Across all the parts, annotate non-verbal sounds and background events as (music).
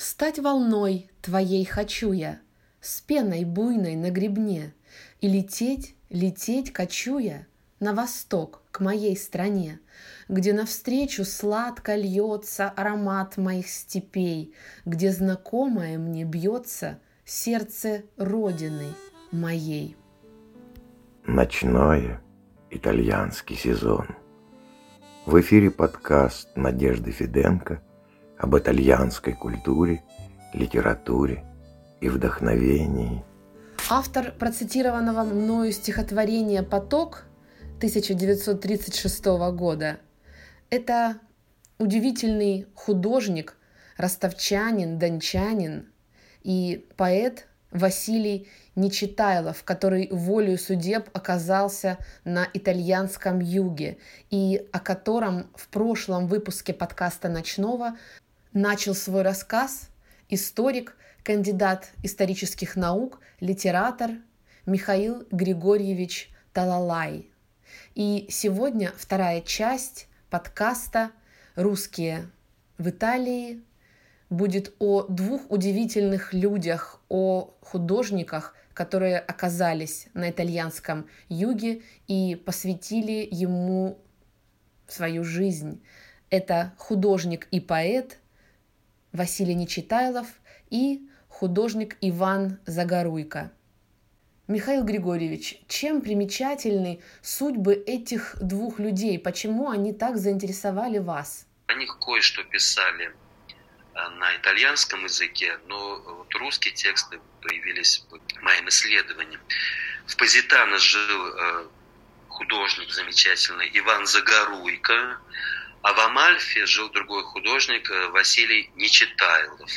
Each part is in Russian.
Стать волной твоей хочу я, С пеной буйной на гребне, И лететь, лететь, кочуя На восток, к моей стране, Где навстречу сладко льется Аромат моих степей, Где знакомое мне бьется Сердце Родины моей. Ночное итальянский сезон. В эфире подкаст Надежды Фиденко – об итальянской культуре, литературе и вдохновении. Автор процитированного мною стихотворения «Поток» 1936 года – это удивительный художник, ростовчанин, дончанин и поэт Василий Нечитайлов, который волею судеб оказался на итальянском юге и о котором в прошлом выпуске подкаста «Ночного» начал свой рассказ историк, кандидат исторических наук, литератор Михаил Григорьевич Талалай. И сегодня вторая часть подкаста «Русские в Италии» будет о двух удивительных людях, о художниках, которые оказались на итальянском юге и посвятили ему свою жизнь. Это художник и поэт Василий Нечитайлов и художник Иван Загоруйко. Михаил Григорьевич, чем примечательны судьбы этих двух людей? Почему они так заинтересовали вас? О них кое-что писали э, на итальянском языке, но вот русские тексты появились в моем исследовании. В Позитано жил э, художник замечательный Иван Загоруйко, а в Амальфе жил другой художник э, Василий Нечитайлов.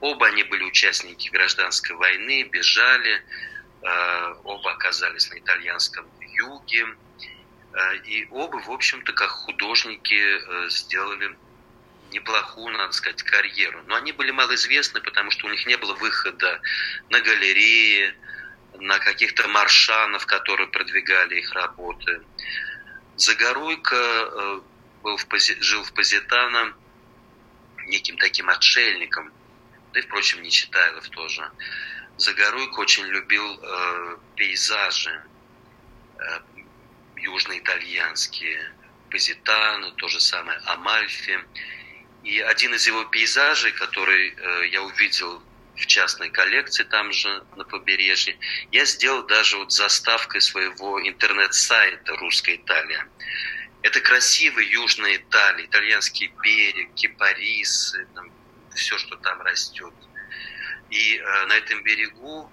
Оба они были участники гражданской войны, бежали, э, оба оказались на итальянском юге. Э, и оба, в общем-то, как художники сделали неплохую, надо сказать, карьеру. Но они были малоизвестны, потому что у них не было выхода на галереи, на каких-то маршанов, которые продвигали их работы. Загоруйко был в, жил в Позитано неким таким отшельником, да и, впрочем, не Читайлов тоже. Загоруйко очень любил э, пейзажи э, южноитальянские, Позитано, то же самое Амальфи. И один из его пейзажей, который э, я увидел в частной коллекции там же на побережье, я сделал даже вот заставкой своего интернет-сайта «Русская Италия». Это красивый южная Италия, итальянский берег, кипарисы, там, все, что там растет. И э, на этом берегу,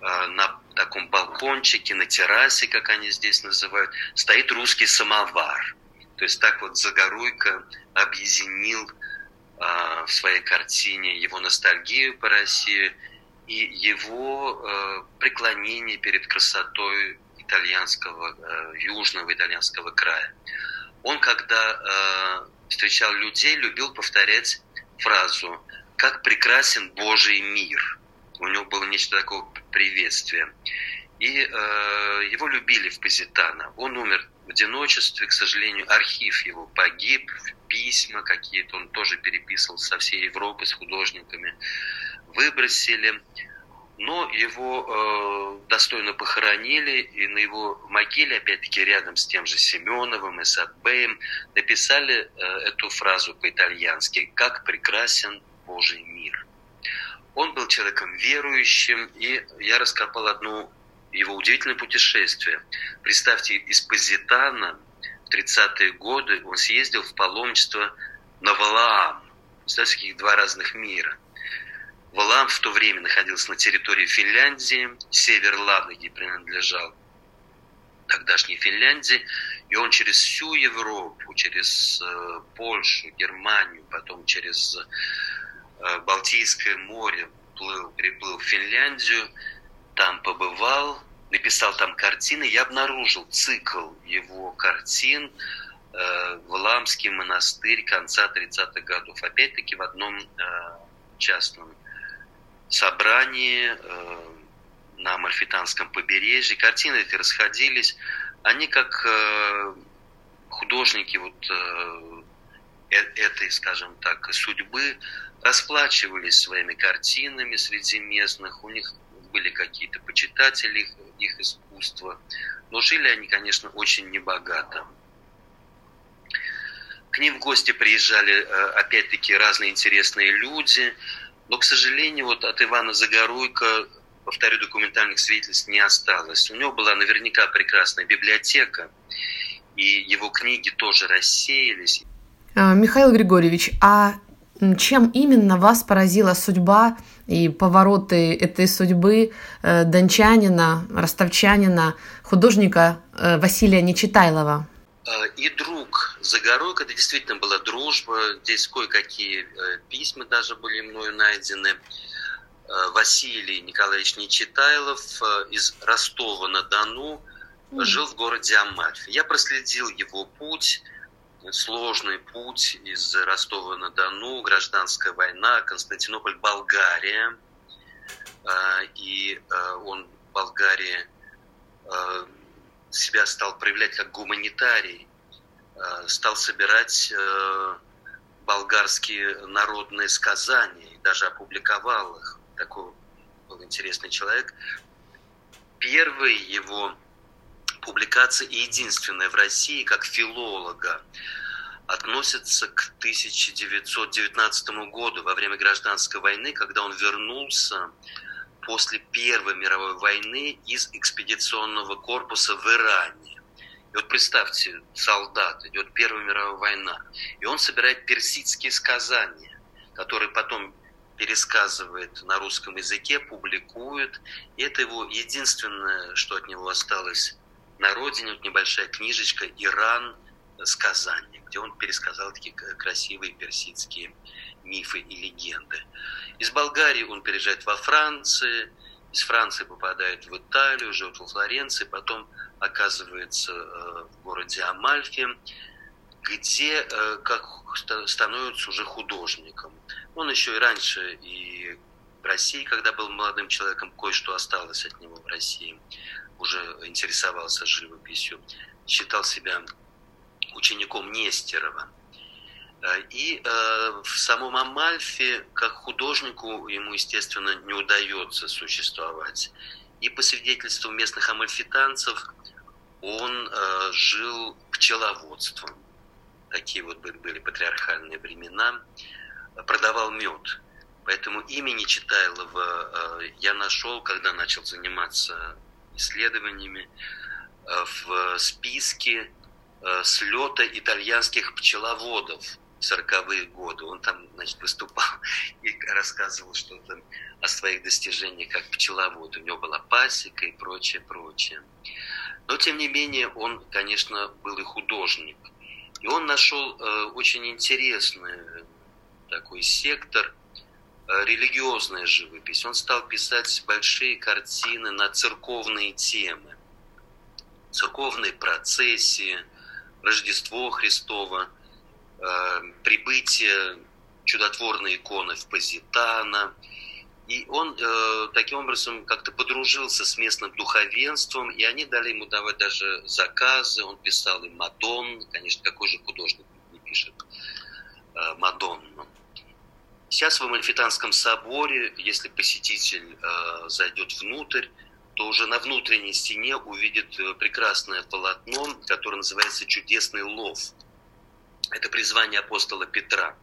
э, на таком балкончике, на террасе, как они здесь называют, стоит русский самовар. То есть так вот Загоруйко объединил э, в своей картине его ностальгию по России и его э, преклонение перед красотой итальянского, э, южного итальянского края. Он, когда э, встречал людей, любил повторять фразу «Как прекрасен Божий мир». У него было нечто такое приветствие. И э, его любили в Позитано. Он умер в одиночестве, к сожалению, архив его погиб, письма какие-то он тоже переписывал со всей Европы с художниками, выбросили но его э, достойно похоронили, и на его могиле, опять-таки, рядом с тем же Семеновым и Садбеем, написали э, эту фразу по-итальянски «Как прекрасен Божий мир». Он был человеком верующим, и я раскопал одно его удивительное путешествие. Представьте, из Позитана в 30-е годы он съездил в паломничество на Валаам. Представьте, два разных мира – Валаам в то время находился на территории Финляндии, север Ладоги принадлежал тогдашней Финляндии, и он через всю Европу, через э, Польшу, Германию, потом через э, Балтийское море плыл, приплыл в Финляндию, там побывал, написал там картины, я обнаружил цикл его картин э, Валамский монастырь конца 30-х годов, опять-таки в одном э, частном собрании э, на Мальфитанском побережье. Картины эти расходились. Они как э, художники вот, э, этой, скажем так, судьбы, расплачивались своими картинами среди местных, у них были какие-то почитатели их, их искусства, но жили они, конечно, очень небогато. К ним в гости приезжали, э, опять-таки, разные интересные люди, но, к сожалению, вот от Ивана Загоруйко, повторю, документальных свидетельств не осталось. У него была наверняка прекрасная библиотека, и его книги тоже рассеялись. А, Михаил Григорьевич, а чем именно вас поразила судьба и повороты этой судьбы э, дончанина, ростовчанина, художника э, Василия Нечитайлова? Э, и друг Загоруйко, это действительно была дружба. Здесь кое-какие э, письма даже были мною найдены. Э, Василий Николаевич Нечитайлов из Ростова-на-Дону жил в городе Амальфи. Я проследил его путь, сложный путь из Ростова-на-Дону, гражданская война, Константинополь, Болгария. И он в Болгарии себя стал проявлять как гуманитарий, э, стал собирать э, болгарские народные сказания и даже опубликовал их. Такой был интересный человек. Первая его публикация и единственная в России как филолога относится к 1919 году, во время гражданской войны, когда он вернулся после Первой мировой войны из экспедиционного корпуса в Иране. И вот представьте, солдат, идет Первая мировая война, и он собирает персидские сказания, которые потом пересказывает на русском языке, публикует. И это его единственное, что от него осталось на родине, вот небольшая книжечка «Иран. Сказания», где он пересказал такие красивые персидские мифы и легенды. Из Болгарии он переезжает во Францию, из Франции попадает в Италию, живет во Флоренции, потом оказывается э, в городе Амальфи, где э, как становится уже художником. Он еще и раньше и в России, когда был молодым человеком, кое-что осталось от него в России, уже интересовался живописью, считал себя учеником Нестерова. Э, и э, в самом Амальфе, как художнику, ему, естественно, не удается существовать. И по свидетельству местных амальфитанцев, он э, жил пчеловодством. Такие вот были патриархальные времена. Продавал мед. Поэтому имени Читайлова я нашел, когда начал заниматься исследованиями, в списке слета итальянских пчеловодов – 40-е годы. Он там, значит, выступал (laughs) и рассказывал что-то о своих достижениях как пчеловод. У него была пасека и прочее, прочее. Но, тем не менее, он, конечно, был и художник. И он нашел э, очень интересный такой сектор э, религиозная живопись. Он стал писать большие картины на церковные темы. Церковные процессии, Рождество Христово – Э, прибытие чудотворной иконы в Позитано. И он э, таким образом как-то подружился с местным духовенством, и они дали ему давать даже заказы. Он писал им Мадон, конечно, какой же художник не пишет э, Мадонну. Сейчас в Амальфитанском соборе, если посетитель э, зайдет внутрь, то уже на внутренней стене увидит э, прекрасное полотно, которое называется «Чудесный лов». Это призвание апостола Петра.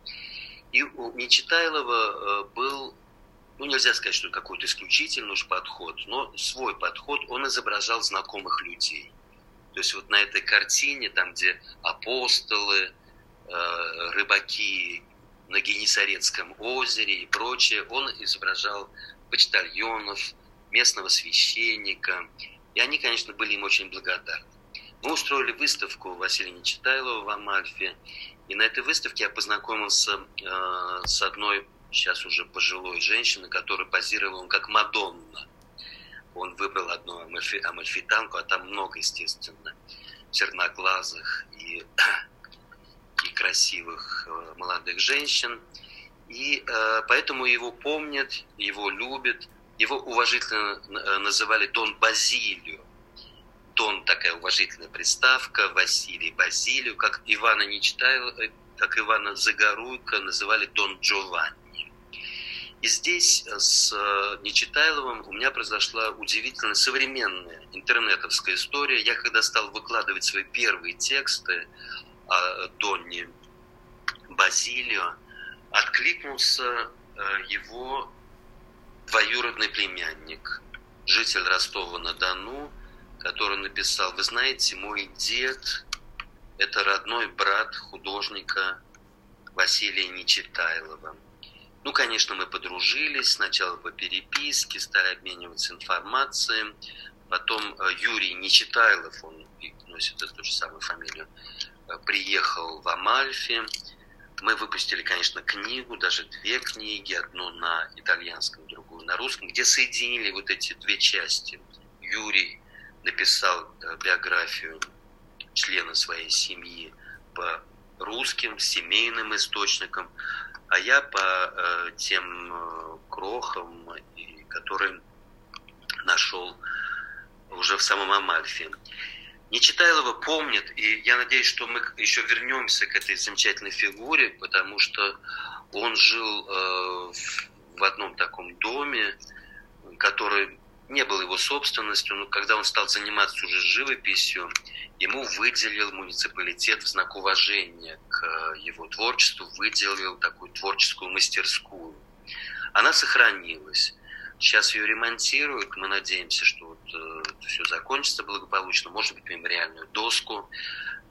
И у Нечитайлова э, был, ну нельзя сказать, что какой-то исключительный уж подход, но свой подход, он изображал знакомых людей. То есть вот на этой картине, там где апостолы, э, рыбаки на Генесарецком озере и прочее, он изображал почтальонов, местного священника. И они, конечно, были им очень благодарны. Мы устроили выставку Василия Нечитайлова в Амальфе, и на этой выставке я познакомился э, с одной сейчас уже пожилой женщиной, которая позировала он как Мадонна. Он выбрал одну амальфи, амальфитанку, а там много, естественно, черноглазых и, и красивых э, молодых женщин. И э, поэтому его помнят, его любят. Его уважительно э, называли Дон Базилио Дон такая уважительная приставка, Василий Базилию, как Ивана Нечитайлова, как Ивана Загоруйко, называли Дон Джованни. И здесь с Нечитайловым у меня произошла удивительно современная интернетовская история. Я когда стал выкладывать свои первые тексты о Донне Базилио, откликнулся его двоюродный племянник, житель Ростова-на-Дону, который написал, вы знаете, мой дед – это родной брат художника Василия Нечитайлова. Ну, конечно, мы подружились, сначала по переписке, стали обмениваться информацией. Потом э, Юрий Нечитайлов, он носит эту же самую фамилию, э, приехал в Амальфи. Мы выпустили, конечно, книгу, даже две книги, одну на итальянском, другую на русском, где соединили вот эти две части. Юрий написал э, биографию члена своей семьи по русским семейным источникам, а я по э, тем э, крохам, которые нашел уже в самом Амальфе. Нечитайлова помнит, и я надеюсь, что мы еще вернемся к этой замечательной фигуре, потому что он жил в одном таком доме, который не был его собственностью, но когда он стал заниматься уже живописью, ему выделил муниципалитет в знак уважения к э, его творчеству, выделил такую творческую мастерскую. Она сохранилась. Сейчас ее ремонтируют. Мы надеемся, что вот, э, все закончится благополучно. Может быть, мемориальную доску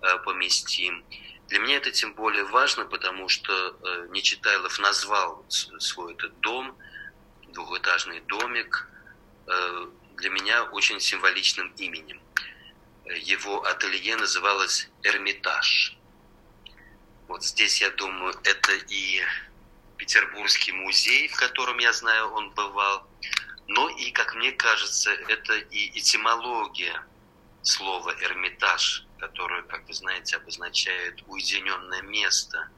э, поместим. Для меня это тем более важно, потому что э, Нечитайлов назвал свой этот дом, двухэтажный домик, для меня очень символичным именем. Его ателье называлось «Эрмитаж». Вот здесь, я думаю, это и Петербургский музей, в котором, я знаю, он бывал, но и, как мне кажется, это и этимология слова «Эрмитаж», которое, как вы знаете, обозначает уединенное место,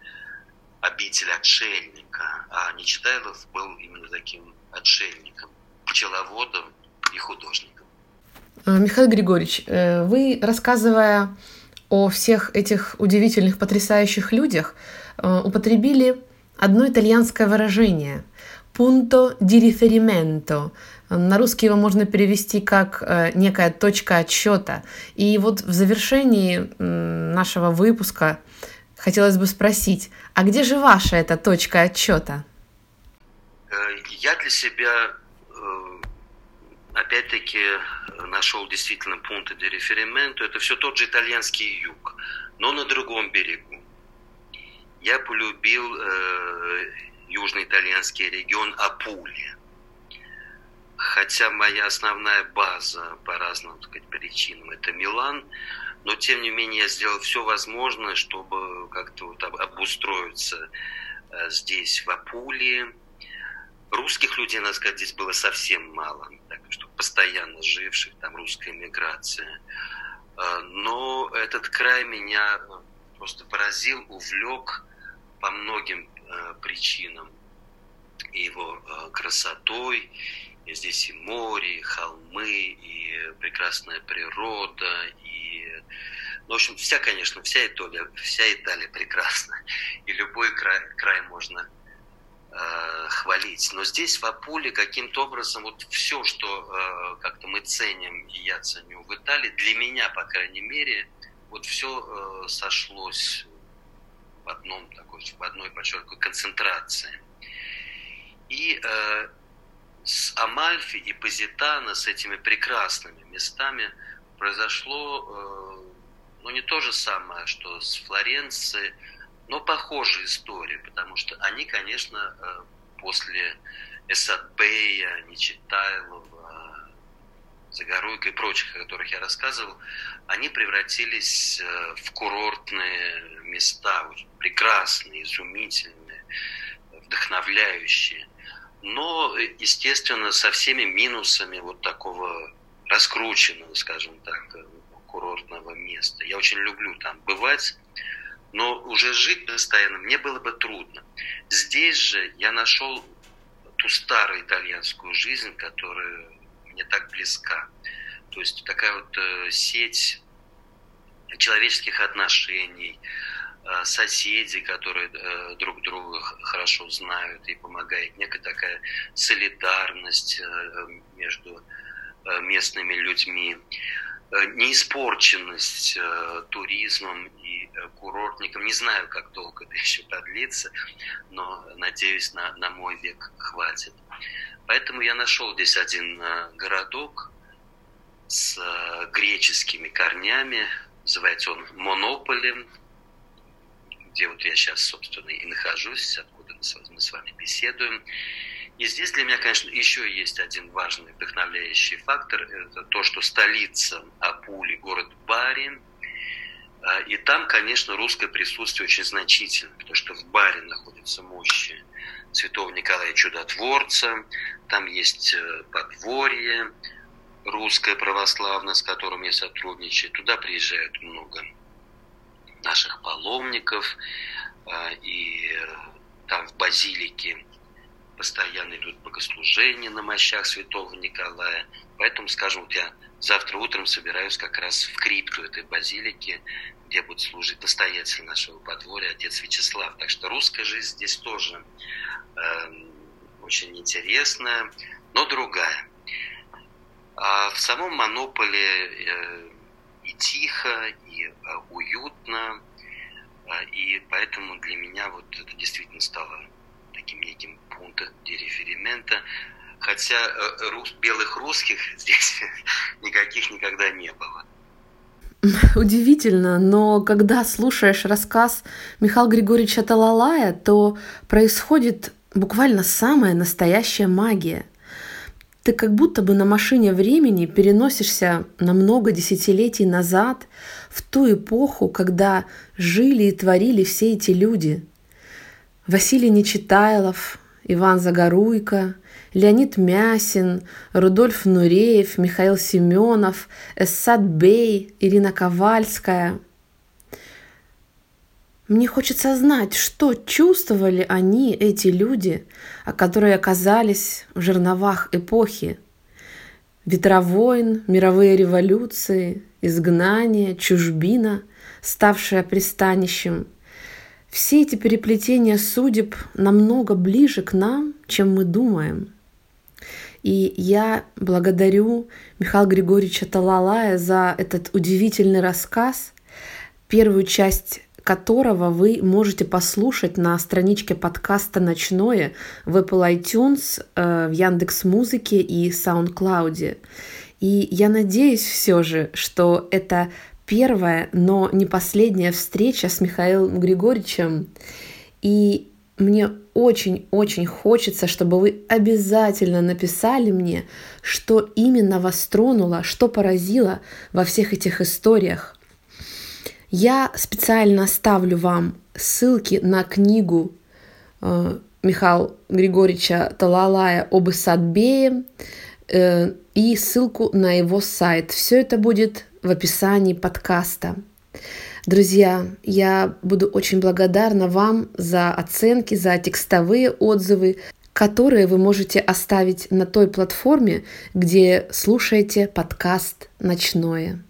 обитель отшельника. А Нечитайлов был именно таким отшельником пчеловодом и художником. Э, Михаил Григорьевич, э, вы, рассказывая о всех этих удивительных, потрясающих людях, э, употребили одно итальянское выражение «punto di riferimento». На русский его можно перевести как некая точка отсчета. И вот в завершении нашего выпуска хотелось бы спросить, а где же ваша эта точка отсчета? Я для себя опять-таки нашел действительно пункты де реферименту. Это все тот же итальянский юг, но на другом берегу. Я полюбил э, южноитальянский регион Апулия. Хотя моя основная база по разным так сказать, причинам это Милан, но тем не менее я сделал все возможное, чтобы как-то вот обустроиться э, здесь, в Апулии русских людей, надо сказать, здесь было совсем мало, так что постоянно живших, там русская миграция. А, но этот край меня просто поразил, увлек по многим а, причинам. Его а, красотой, и здесь и море, и холмы, и прекрасная природа, и ну, в общем, вся, конечно, вся Италия, вся Италия прекрасна. (laughs) И любой край, край можно Э, хвалить. Но здесь в Апуле каким-то образом вот все, что э, как-то мы ценим и я ценю в Италии, для меня, по крайней мере, вот все э, сошлось в одном такой, в одной подчеркиваю, концентрации. И э, с Амальфи и Позитана, с этими прекрасными местами, произошло э, ну, не то же самое, что с Флоренцией, но похожая история, потому что они, конечно, э, после Эсадбея, Нечитайлова, Загоруйка и прочих, о которых я рассказывал, они превратились э, в курортные места, прекрасные, изумительные, вдохновляющие. Но, естественно, со всеми минусами вот такого раскрученного, скажем так, курортного места. Я очень люблю там бывать, но уже жить постоянно мне было бы трудно. Здесь же я нашел ту старую итальянскую жизнь, которая мне так близка. То есть такая вот э, сеть человеческих отношений, э, соседи, которые э, друг друга хорошо знают и помогают, некая такая солидарность между местными людьми, неиспорченность туризмом и курортником. Не знаю, как долго это (laughs) еще продлится, но надеюсь, на, на мой век хватит. Поэтому я нашел здесь один городок, с э, греческими корнями. Называется он Монополи, где вот я сейчас, собственно, и нахожусь, откуда мы с вами беседуем. И здесь для меня, конечно, еще есть один важный вдохновляющий фактор. Это то, что столица Апули, город Бари. А, и там, конечно, русское присутствие очень значительно, потому что в Баре находятся мощи святого Николая Чудотворца, там есть э, подворье, русская православная, с которым я сотрудничаю. Туда приезжают много наших паломников, а, и э, там в базилике постоянно идут богослужения на мощах святого Николая. Поэтому, скажем, вот я завтра утром собираюсь как раз в крипту этой базилики, где будет служить настоятель нашего подворья, отец Вячеслав. Так что русская жизнь здесь тоже э, очень интересная, но другая. А в самом Монополе э, и тихо, и э, уютно, а, и поэтому для меня вот это действительно стало таким неким пунктом дереферимента. Хотя э, рус, белых русских (laughs) здесь никаких никогда не было. (laughs) Удивительно, но когда слушаешь рассказ Михаила Григорьевича Талалая, то происходит буквально самая настоящая магия – ты как будто бы на машине времени переносишься на много десятилетий назад, в ту эпоху, когда жили и творили все эти люди. Василий Нечитайлов, Иван Загоруйко, Леонид Мясин, Рудольф Нуреев, Михаил Семенов, Эссад Бей, Ирина Ковальская – мне хочется знать, что чувствовали они, эти люди, которые оказались в жерновах эпохи. Ветровойн, мировые революции, изгнание, чужбина, ставшая пристанищем. Все эти переплетения судеб намного ближе к нам, чем мы думаем. И я благодарю Михаила Григорьевича Талалая за этот удивительный рассказ. Первую часть которого вы можете послушать на страничке подкаста «Ночное» в Apple iTunes, э, в Яндекс Музыке и SoundCloud. И я надеюсь все же, что это первая, но не последняя встреча с Михаилом Григорьевичем. И мне очень-очень хочется, чтобы вы обязательно написали мне, что именно вас тронуло, что поразило во всех этих историях – я специально оставлю вам ссылки на книгу э, Михаила Григорьевича Талалая об Исадбее э, и ссылку на его сайт. Все это будет в описании подкаста. Друзья, я буду очень благодарна вам за оценки, за текстовые отзывы, которые вы можете оставить на той платформе, где слушаете подкаст «Ночное».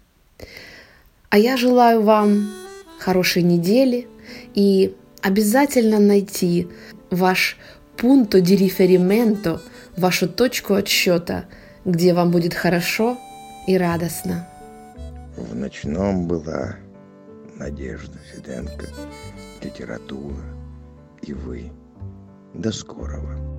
А я желаю вам хорошей недели и обязательно найти ваш пункто di вашу точку отсчета, где вам будет хорошо и радостно. В ночном была Надежда Фиденко, литература и вы. До скорого.